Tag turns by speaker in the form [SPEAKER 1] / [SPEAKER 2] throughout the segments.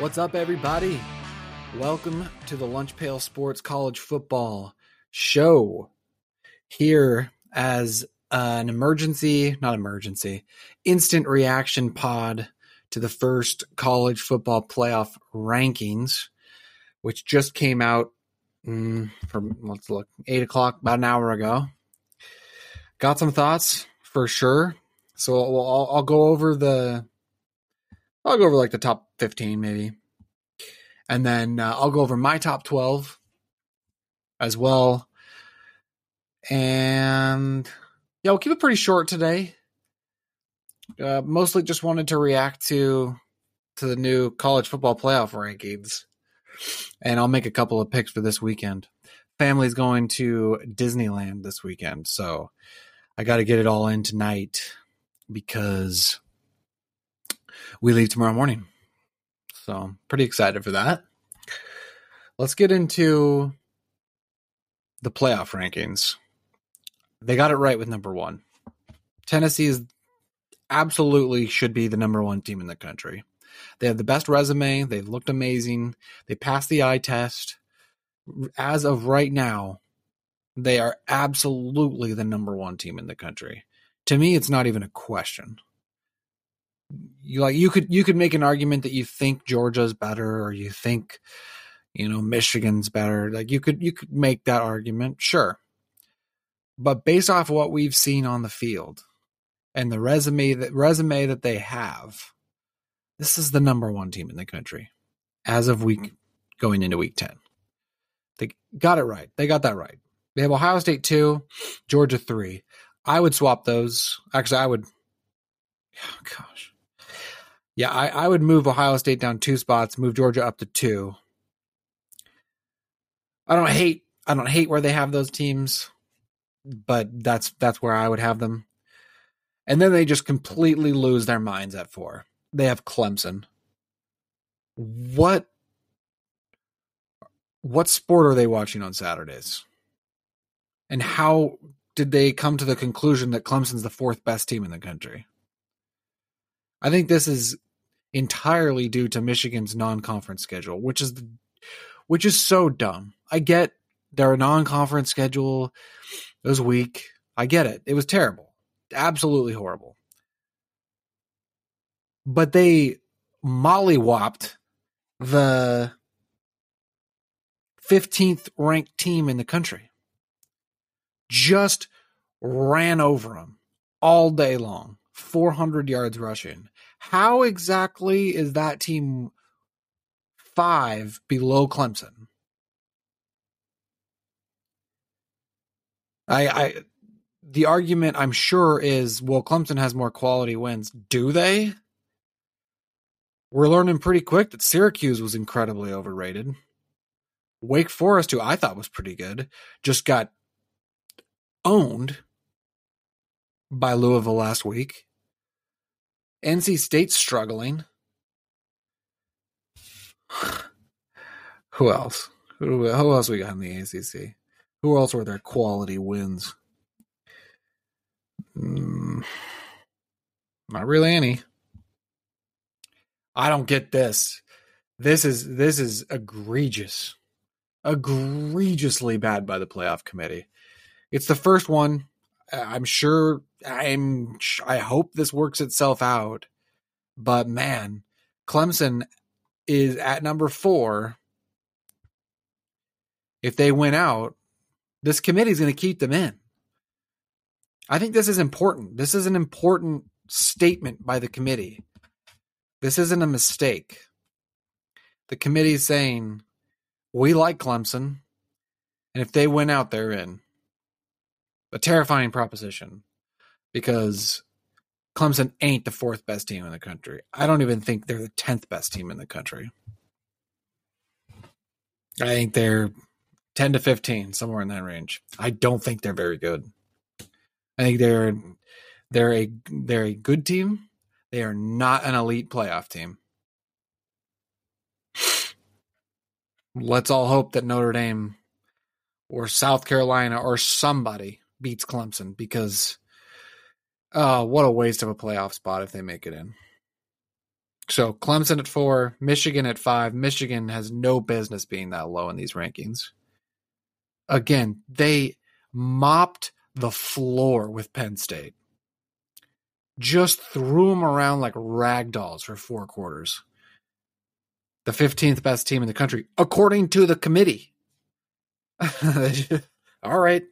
[SPEAKER 1] What's up, everybody? Welcome to the Lunch Pail Sports College Football Show. Here as an emergency, not emergency, instant reaction pod to the first college football playoff rankings, which just came out mm, from, let's look, eight o'clock, about an hour ago. Got some thoughts for sure. So I'll, I'll, I'll go over the, I'll go over like the top 15 maybe. And then uh, I'll go over my top 12 as well. And yeah, we'll keep it pretty short today. Uh, mostly just wanted to react to to the new college football playoff rankings, and I'll make a couple of picks for this weekend. Family's going to Disneyland this weekend, so I got to get it all in tonight because we leave tomorrow morning. So I'm pretty excited for that. Let's get into the playoff rankings. They got it right with number one. Tennessee is absolutely should be the number one team in the country. They have the best resume. They've looked amazing. They passed the eye test. As of right now, they are absolutely the number one team in the country. To me, it's not even a question. You like you could you could make an argument that you think Georgia's better or you think you know Michigan's better. Like you could you could make that argument, sure. But based off what we've seen on the field and the resume that resume that they have, this is the number one team in the country as of week going into week 10. They got it right. They got that right. They have Ohio State 2, Georgia 3. I would swap those. Actually, I would oh gosh. Yeah, I, I would move Ohio State down two spots, move Georgia up to two. I don't hate I don't hate where they have those teams but that's that's where I would have them. And then they just completely lose their minds at four. They have Clemson. What what sport are they watching on Saturdays? And how did they come to the conclusion that Clemson's the fourth best team in the country? I think this is entirely due to Michigan's non-conference schedule, which is the, which is so dumb. I get their non-conference schedule was weak. I get it. It was terrible. Absolutely horrible. But they mollywopped the 15th ranked team in the country. Just ran over them all day long. 400 yards rushing. How exactly is that team five below Clemson? I, I the argument I'm sure is well Clemson has more quality wins. Do they? We're learning pretty quick that Syracuse was incredibly overrated. Wake Forest, who I thought was pretty good, just got owned by Louisville last week. NC State's struggling. who else? Who, who else we got in the ACC? Who else were there quality wins? Mm, not really any. I don't get this. This is this is egregious. Egregiously bad by the playoff committee. It's the first one. Uh, I'm sure I'm I hope this works itself out. But man, Clemson is at number 4. If they win out, this committee is going to keep them in. I think this is important. This is an important statement by the committee. This isn't a mistake. The committee is saying, we like Clemson, and if they win out, they're in. A terrifying proposition because Clemson ain't the fourth best team in the country. I don't even think they're the 10th best team in the country. I think they're 10 to 15, somewhere in that range. I don't think they're very good. I think they're they're a they're a good team. They are not an elite playoff team. Let's all hope that Notre Dame or South Carolina or somebody beats Clemson because uh what a waste of a playoff spot if they make it in. So Clemson at four, Michigan at five. Michigan has no business being that low in these rankings. Again, they mopped the floor with Penn State. Just threw them around like rag dolls for four quarters. The 15th best team in the country, according to the committee. All right.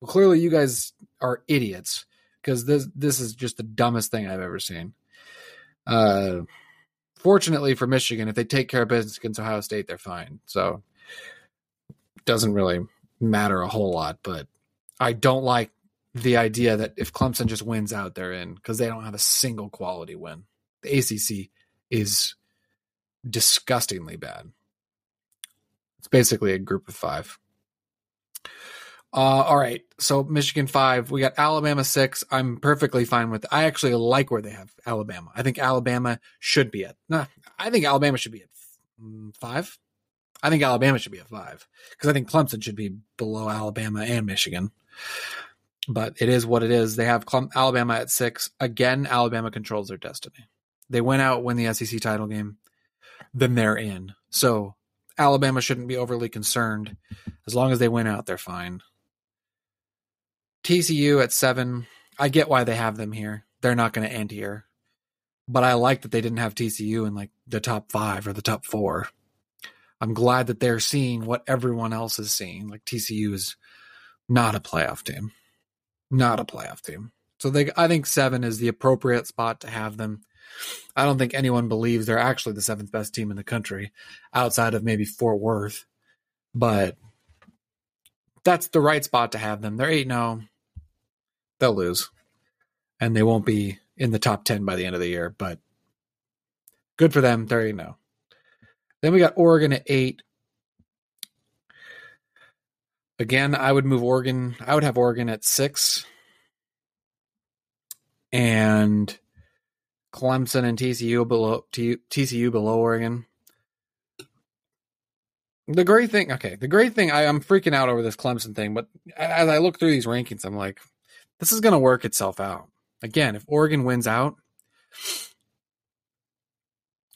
[SPEAKER 1] Well, clearly you guys are idiots because this this is just the dumbest thing I've ever seen. Uh, fortunately for Michigan, if they take care of business against Ohio State, they're fine. So doesn't really matter a whole lot. But I don't like the idea that if Clemson just wins out, they're in because they don't have a single quality win. The ACC is disgustingly bad. It's basically a group of five. Uh, all right. So Michigan five. We got Alabama six. I'm perfectly fine with. I actually like where they have Alabama. I think Alabama should be at. Nah, I think Alabama should be at mm, five. I think Alabama should be at five because I think Clemson should be below Alabama and Michigan. But it is what it is. They have Alabama at six. Again, Alabama controls their destiny. They went out, win the SEC title game, then they're in. So Alabama shouldn't be overly concerned. As long as they win out, they're fine. TCU at seven. I get why they have them here. They're not going to end here. But I like that they didn't have TCU in like the top five or the top four. I'm glad that they're seeing what everyone else is seeing. Like TCU is not a playoff team. Not a playoff team. So they I think seven is the appropriate spot to have them. I don't think anyone believes they're actually the seventh best team in the country outside of maybe Fort Worth. But that's the right spot to have them. They're 8 0 they'll lose, and they won't be in the top ten by the end of the year. But good for them. There you know. Then we got Oregon at eight. Again, I would move Oregon. I would have Oregon at six, and Clemson and TCU below TCU below Oregon. The great thing, okay, the great thing, I, I'm freaking out over this Clemson thing, but as I look through these rankings, I'm like, this is going to work itself out. Again, if Oregon wins out,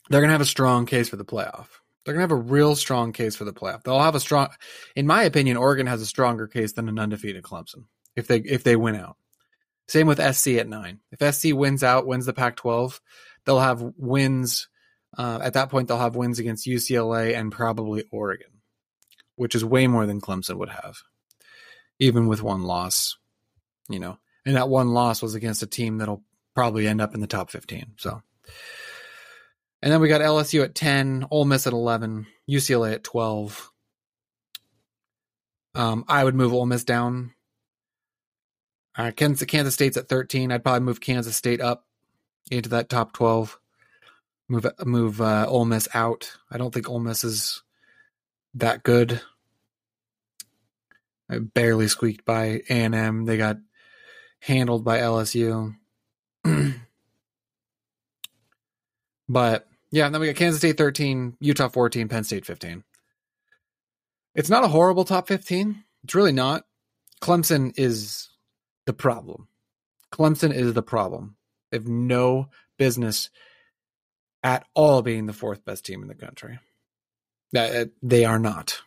[SPEAKER 1] they're going to have a strong case for the playoff. They're going to have a real strong case for the playoff. They'll have a strong, in my opinion, Oregon has a stronger case than an undefeated Clemson if they if they win out. Same with SC at nine. If SC wins out, wins the Pac-12, they'll have wins. Uh, at that point, they'll have wins against UCLA and probably Oregon, which is way more than Clemson would have, even with one loss you know, and that one loss was against a team that'll probably end up in the top 15. So, and then we got LSU at 10, Ole Miss at 11, UCLA at 12. Um, I would move Ole Miss down. Uh, Kansas, Kansas State's at 13. I'd probably move Kansas State up into that top 12. Move move uh, Ole Miss out. I don't think Ole Miss is that good. I barely squeaked by A and M. They got handled by LSU. but yeah, and then we got Kansas State 13, Utah 14, Penn State 15. It's not a horrible top 15. It's really not. Clemson is the problem. Clemson is the problem. They have no business at all being the fourth best team in the country. Uh, they are not.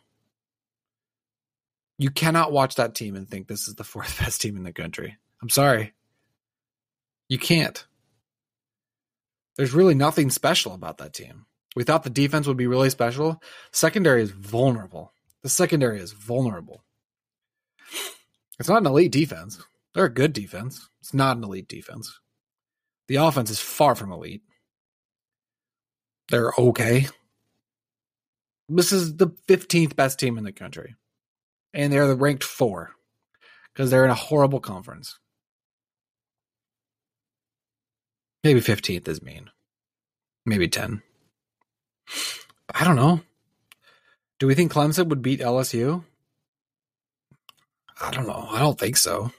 [SPEAKER 1] You cannot watch that team and think this is the fourth best team in the country. I'm sorry. You can't. There's really nothing special about that team. We thought the defense would be really special. Secondary is vulnerable. The secondary is vulnerable. It's not an elite defense. They're a good defense. It's not an elite defense. The offense is far from elite. They're okay. This is the 15th best team in the country. And they're the ranked four because they're in a horrible conference. Maybe 15th is mean. Maybe 10. I don't know. Do we think Clemson would beat LSU? I don't know. I don't think so.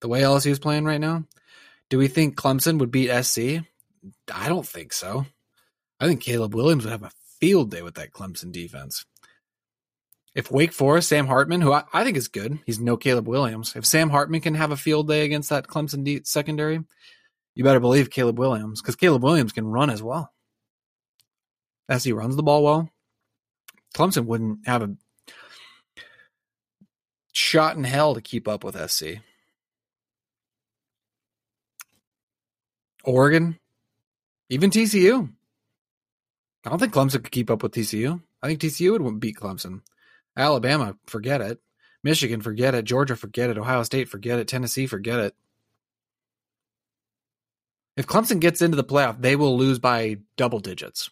[SPEAKER 1] The way LSU is playing right now? Do we think Clemson would beat SC? I don't think so. I think Caleb Williams would have a field day with that Clemson defense. If Wake Forest, Sam Hartman, who I, I think is good, he's no Caleb Williams. If Sam Hartman can have a field day against that Clemson secondary, you better believe Caleb Williams because Caleb Williams can run as well. SC runs the ball well, Clemson wouldn't have a shot in hell to keep up with SC. Oregon, even TCU. I don't think Clemson could keep up with TCU. I think TCU would beat Clemson. Alabama, forget it. Michigan, forget it. Georgia, forget it. Ohio State, forget it. Tennessee, forget it. If Clemson gets into the playoff, they will lose by double digits.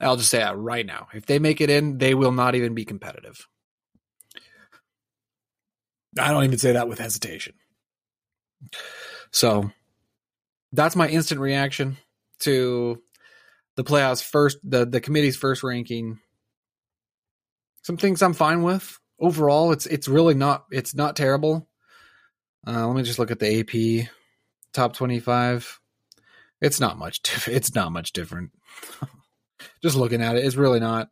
[SPEAKER 1] I'll just say that right now. If they make it in, they will not even be competitive. I don't even say that with hesitation. So that's my instant reaction to the playoffs first the the committee's first ranking some things i'm fine with overall it's it's really not it's not terrible uh, let me just look at the ap top 25 it's not much it's not much different. Just looking at it it's really not.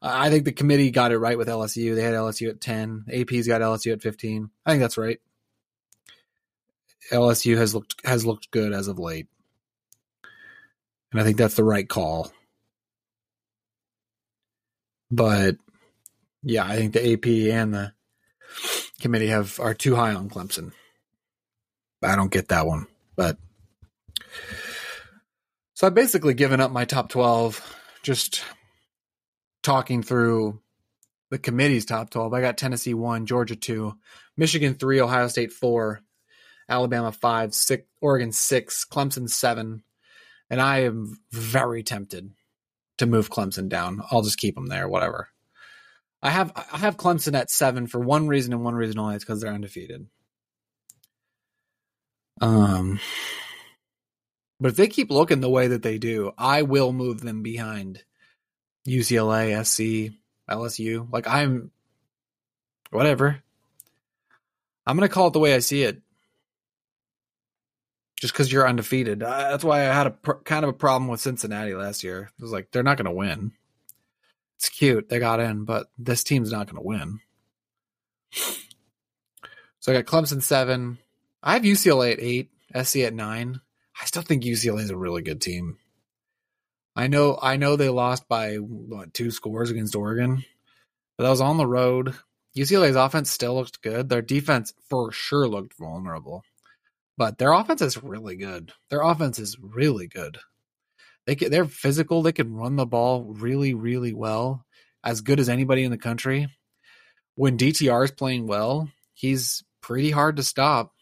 [SPEAKER 1] I think the committee got it right with lsu they had lsu at 10 ap's got lsu at 15 i think that's right. Lsu has looked has looked good as of late. And I think that's the right call. But yeah, I think the AP and the committee have are too high on Clemson. I don't get that one, but so I've basically given up my top twelve, just talking through the committee's top twelve. I got Tennessee one, Georgia two, Michigan three, Ohio State four, Alabama five, six, Oregon six, Clemson seven, and I am very tempted to move Clemson down. I'll just keep them there, whatever. I have I have Clemson at seven for one reason and one reason only. It's because they're undefeated. Um, but if they keep looking the way that they do, I will move them behind UCLA, SC, LSU. Like I'm, whatever. I'm gonna call it the way I see it just because you're undefeated. Uh, that's why I had a pr- kind of a problem with Cincinnati last year. It was like they're not to win. It's cute they got in, but this team's not to win. So I got Clemson seven. I have UCLA at eight, SC at nine. I still think UCLA is a really good team. I know, I know they lost by what two scores against Oregon, but that was on the road. UCLA's offense still looked good. Their defense for sure looked vulnerable but their offense is really good. Their offense is really good. They can, they're physical. They can run the ball really, really well, as good as anybody in the country. When DTR is playing well, he's pretty hard to stop.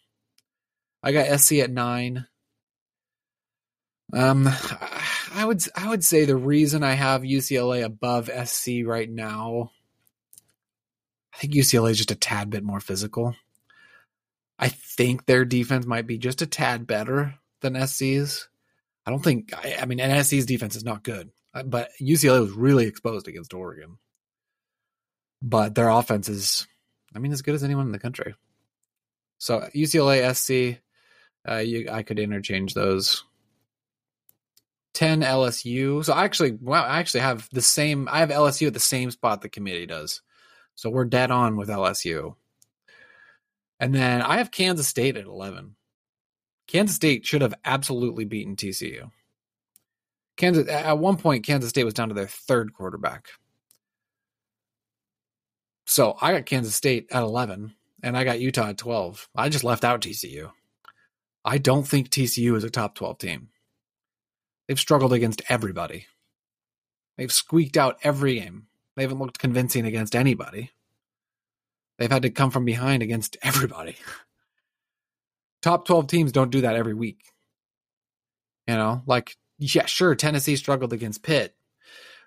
[SPEAKER 1] I got SC at nine. Um, I would I would say the reason I have UCLA above SC right now, I think UCLA is just a tad bit more physical. I think their defense might be just a tad better than SC's. I don't think. I, I mean, SC's defense is not good, uh, but UCLA was really exposed against Oregon. But their offense is, I mean, as good as anyone in the country. So UCLA, SC, uh, you, I could interchange those. 10 LSU. So I actually, well, I actually have the same. I have LSU at the same spot the committee does. So we're dead on with LSU. And then I have Kansas State at 11. Kansas State should have absolutely beaten TCU. Kansas at one point Kansas State was down to their third quarterback. So I got Kansas State at 11 and I got Utah at 12. I just left out TCU. I don't think TCU is a top 12 team. They've struggled against everybody. They've squeaked out every game. They haven't looked convincing against anybody. They've had to come from behind against everybody. Top 12 teams don't do that every week. You know, like, yeah, sure, Tennessee struggled against Pitt,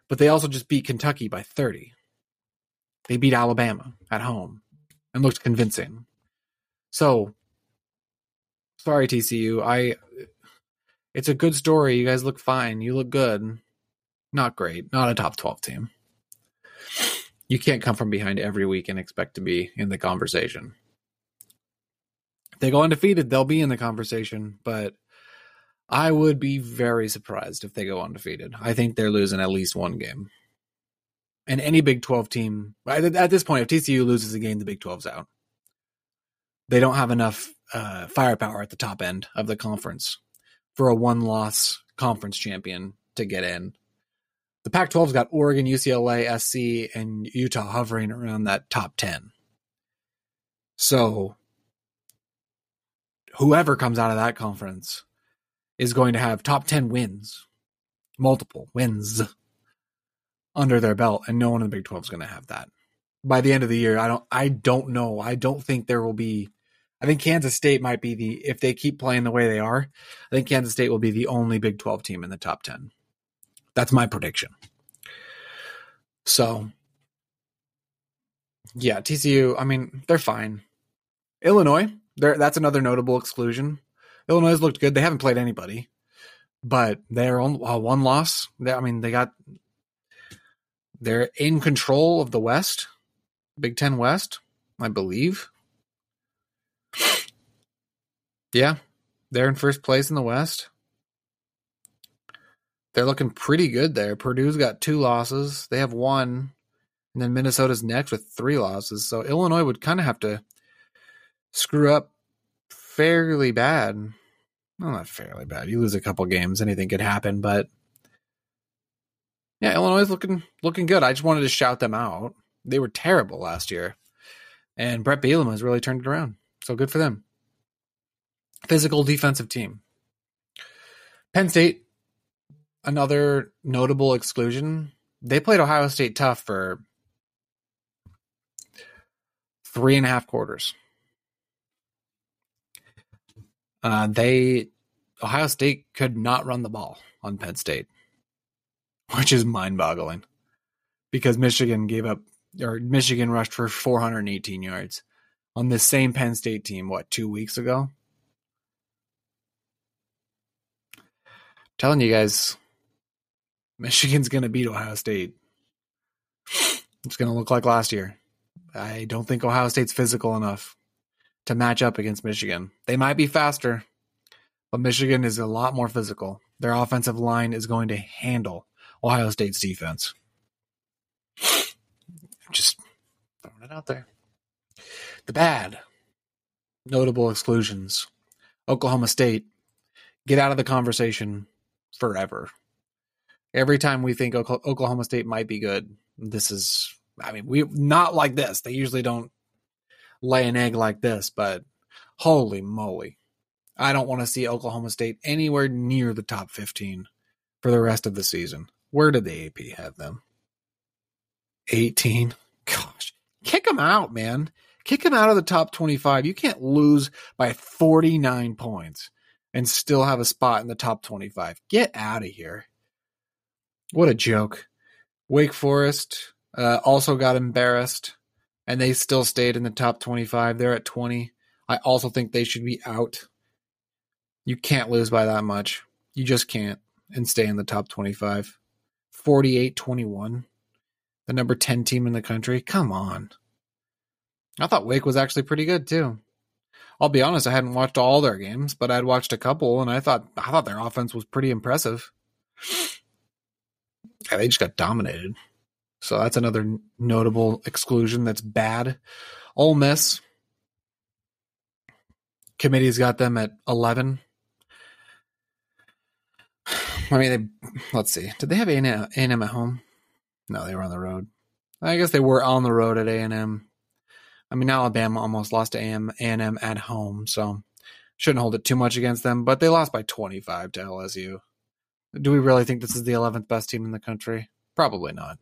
[SPEAKER 1] but they also just beat Kentucky by 30. They beat Alabama at home and looked convincing. So, sorry, TCU. I, it's a good story. You guys look fine. You look good. Not great. Not a top 12 team you can't come from behind every week and expect to be in the conversation. If they go undefeated, they'll be in the conversation, but I would be very surprised if they go undefeated. I think they're losing at least one game. And any Big 12 team, at this point, if TCU loses a game, the Big 12's out. They don't have enough uh, firepower at the top end of the conference for a one loss conference champion to get in. The Pac 12's got Oregon, UCLA, SC, and Utah hovering around that top 10. So, whoever comes out of that conference is going to have top 10 wins, multiple wins under their belt, and no one in the Big 12 is going to have that. By the end of the year, I don't I don't know. I don't think there will be I think Kansas State might be the if they keep playing the way they are, I think Kansas State will be the only Big 12 team in the top 10. That's my prediction. So, yeah, TCU, I mean, they're fine. Illinois, that's another notable exclusion. Illinois has looked good. They haven't played anybody, but they're on uh, one loss. They, I mean, they got they're in control of the West, Big Ten West, I believe. Yeah, they're in first place in the West. They're looking pretty good there. Purdue's got two losses. They have one. And then Minnesota's next with three losses. So Illinois would kind of have to screw up fairly bad. Well, not fairly bad. You lose a couple games, anything could happen, but yeah, Illinois is looking looking good. I just wanted to shout them out. They were terrible last year. And Brett Bielema has really turned it around. So good for them. Physical defensive team. Penn State, another notable exclusion. They played Ohio State tough for three and a half quarters. Uh, they Ohio State could not run the ball on Penn State, which is mind-boggling, because Michigan gave up or Michigan rushed for 418 yards on this same Penn State team. What two weeks ago? Telling you guys, Michigan's going to beat Ohio State. It's going to look like last year. I don't think Ohio State's physical enough to match up against Michigan. They might be faster, but Michigan is a lot more physical. Their offensive line is going to handle Ohio State's defense. Just throwing it out there. The bad, notable exclusions. Oklahoma State, get out of the conversation forever. Every time we think Oklahoma State might be good, this is, I mean, we not like this. They usually don't lay an egg like this, but holy moly. I don't want to see Oklahoma State anywhere near the top 15 for the rest of the season. Where did the AP have them? 18. Gosh, kick them out, man. Kick them out of the top 25. You can't lose by 49 points and still have a spot in the top 25. Get out of here. What a joke. Wake Forest uh, also got embarrassed and they still stayed in the top 25. They're at 20. I also think they should be out. You can't lose by that much. You just can't and stay in the top 25. 48 21. The number 10 team in the country. Come on. I thought Wake was actually pretty good too. I'll be honest, I hadn't watched all their games, but I'd watched a couple, and I thought I thought their offense was pretty impressive. They just got dominated. So that's another notable exclusion that's bad. Ole Miss committee's got them at eleven. I mean, they let's see. Did they have A and M at home? No, they were on the road. I guess they were on the road at A and M. I mean, Alabama almost lost to AM A&M at home, so shouldn't hold it too much against them. But they lost by 25 to LSU. Do we really think this is the 11th best team in the country? Probably not.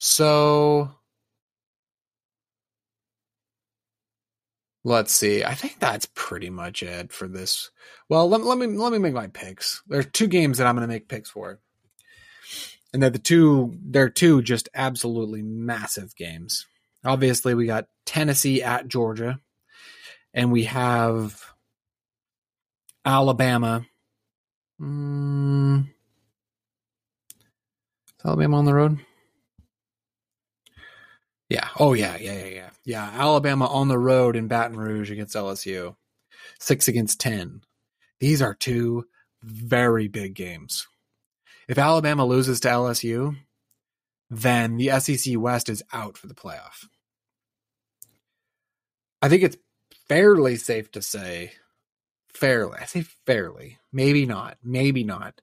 [SPEAKER 1] So let's see. I think that's pretty much it for this. Well, let, let me let me make my picks. There's two games that I'm going to make picks for and they're the two they're two just absolutely massive games. Obviously, we got Tennessee at Georgia, and we have Alabama. Mm, Alabama on the road? Yeah. Oh yeah, yeah, yeah, yeah. Yeah. Alabama on the road in Baton Rouge against LSU. Six against ten. These are two very big games. If Alabama loses to LSU, then the SEC West is out for the playoff. I think it's fairly safe to say, fairly. I say fairly. Maybe not. Maybe not.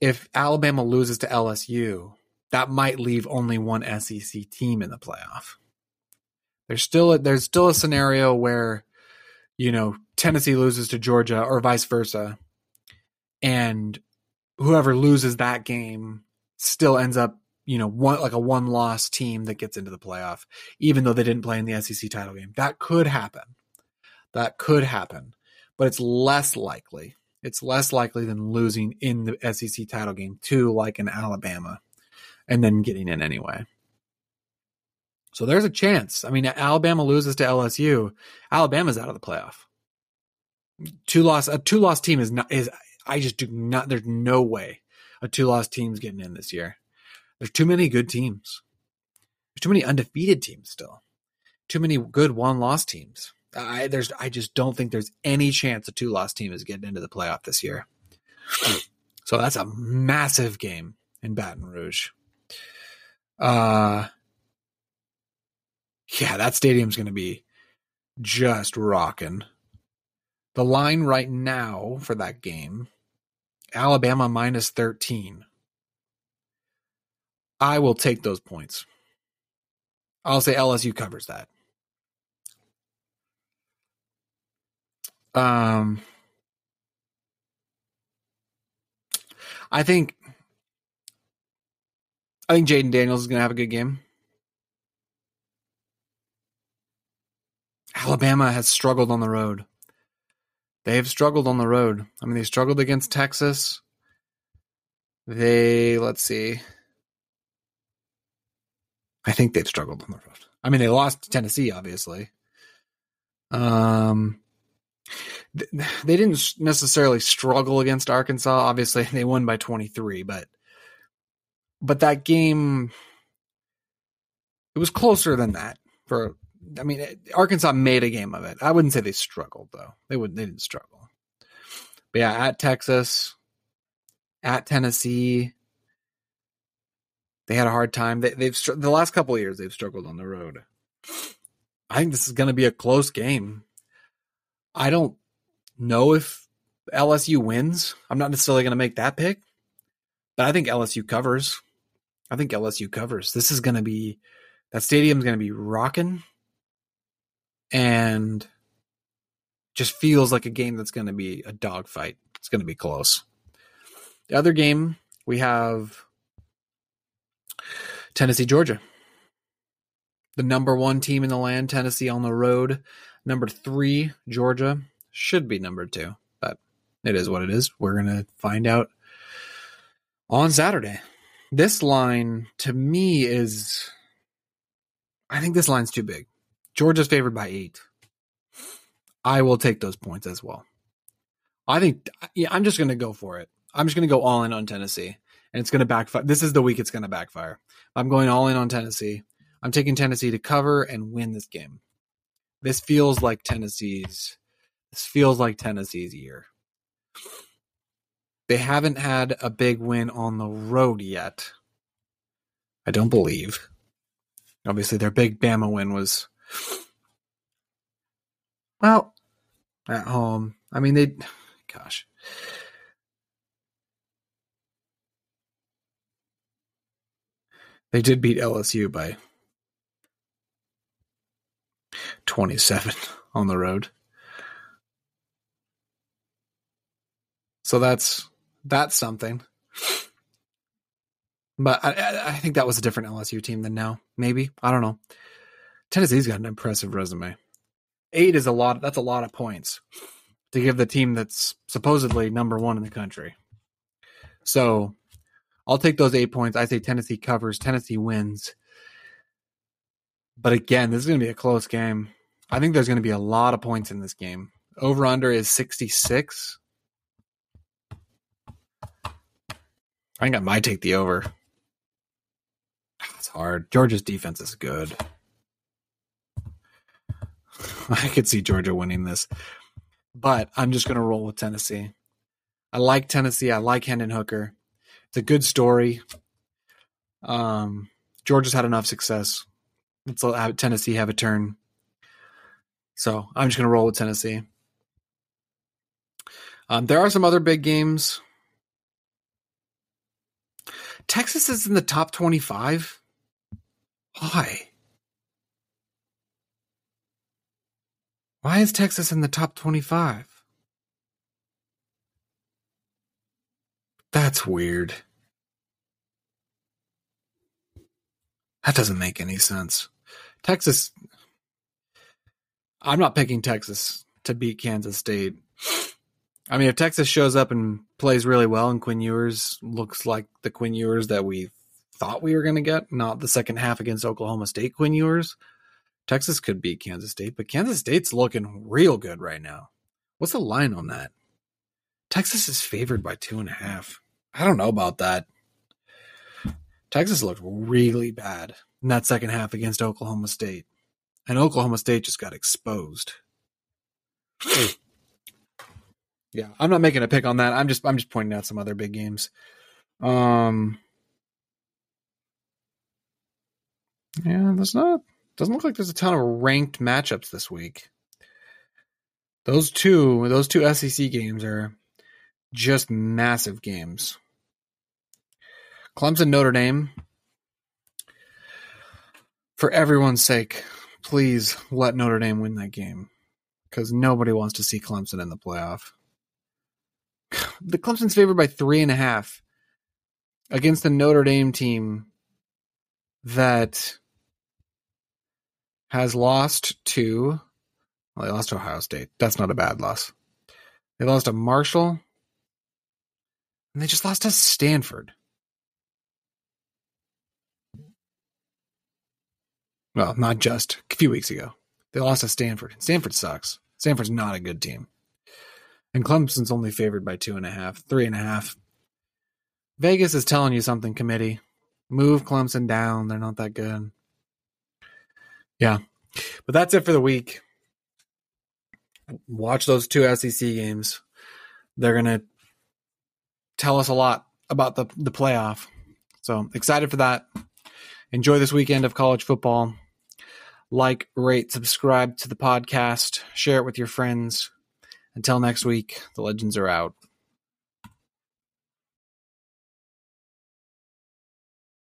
[SPEAKER 1] If Alabama loses to LSU, that might leave only one SEC team in the playoff. There's still a, there's still a scenario where you know Tennessee loses to Georgia or vice versa, and whoever loses that game still ends up you know one like a one loss team that gets into the playoff, even though they didn't play in the SEC title game. That could happen. That could happen, but it's less likely. It's less likely than losing in the SEC title game to like an Alabama and then getting in anyway. So there's a chance. I mean, Alabama loses to LSU, Alabama's out of the playoff. Two loss a two loss team is not is I just do not there's no way a two loss team's getting in this year. There's too many good teams. There's too many undefeated teams still. Too many good one loss teams. I there's I just don't think there's any chance a two loss team is getting into the playoff this year. So that's a massive game in Baton Rouge. Uh yeah, that stadium's going to be just rocking. The line right now for that game, Alabama minus 13. I will take those points. I'll say LSU covers that. Um, I think I think Jayden Daniels is going to have a good game. Alabama has struggled on the road. They have struggled on the road. I mean, they struggled against Texas. They, let's see. I think they've struggled on the road. I mean, they lost to Tennessee, obviously. Um, they didn't necessarily struggle against Arkansas. Obviously, they won by 23, but but that game it was closer than that for I mean, Arkansas made a game of it. I wouldn't say they struggled though. They would. They didn't struggle. But yeah, at Texas, at Tennessee, they had a hard time. They, have the last couple of years they've struggled on the road. I think this is going to be a close game. I don't know if LSU wins. I'm not necessarily going to make that pick, but I think LSU covers. I think LSU covers. This is going to be that stadium's going to be rocking and just feels like a game that's going to be a dogfight. It's going to be close. The other game we have Tennessee, Georgia. The number one team in the land, Tennessee on the road. Number three, Georgia. Should be number two, but it is what it is. We're going to find out on Saturday. This line to me is, I think this line's too big. Georgia's favored by eight. I will take those points as well. I think yeah, I'm just going to go for it. I'm just going to go all in on Tennessee, and it's going to backfire. This is the week it's going to backfire. I'm going all in on Tennessee. I'm taking Tennessee to cover and win this game. This feels like Tennessee's. This feels like Tennessee's year. They haven't had a big win on the road yet. I don't believe. Obviously, their big Bama win was well, at home. I mean, they, gosh. They did beat LSU by 27 on the road. So that's that's something. But I, I think that was a different LSU team than now. Maybe I don't know. Tennessee's got an impressive resume. Eight is a lot. That's a lot of points to give the team that's supposedly number one in the country. So I'll take those eight points. I say Tennessee covers. Tennessee wins. But again, this is going to be a close game. I think there's going to be a lot of points in this game. Over under is 66. I think I might take the over. Ah, it's hard. Georgia's defense is good. I could see Georgia winning this, but I'm just going to roll with Tennessee. I like Tennessee. I like Hendon Hooker. It's a good story. Um, Georgia's had enough success. Let's let Tennessee have a turn. So I'm just going to roll with Tennessee. Um, there are some other big games. Texas is in the top 25. Why? Why is Texas in the top 25? That's weird. That doesn't make any sense. Texas. I'm not picking Texas to beat Kansas State. I mean, if Texas shows up and plays really well and Quinn Ewers looks like the Quinn Ewers that we thought we were going to get, not the second half against Oklahoma State Quinn Ewers, Texas could beat Kansas State. But Kansas State's looking real good right now. What's the line on that? Texas is favored by two and a half. I don't know about that. Texas looked really bad in that second half against Oklahoma State. And Oklahoma State just got exposed. yeah, I'm not making a pick on that. I'm just I'm just pointing out some other big games. Um Yeah, that's not doesn't look like there's a ton of ranked matchups this week. Those two those two SEC games are just massive games. Clemson Notre Dame. For everyone's sake, please let Notre Dame win that game because nobody wants to see Clemson in the playoff. The Clemson's favored by three and a half against the Notre Dame team that has lost to. Well, they lost to Ohio State. That's not a bad loss. They lost to Marshall, and they just lost to Stanford. Well, not just a few weeks ago. They lost to Stanford. Stanford sucks. Stanford's not a good team. And Clemson's only favored by two and a half, three and a half. Vegas is telling you something, committee. Move Clemson down. They're not that good. Yeah. But that's it for the week. Watch those two SEC games. They're going to tell us a lot about the, the playoff. So excited for that. Enjoy this weekend of college football like, rate, subscribe to the podcast, share it with your friends. Until next week, the legends are out.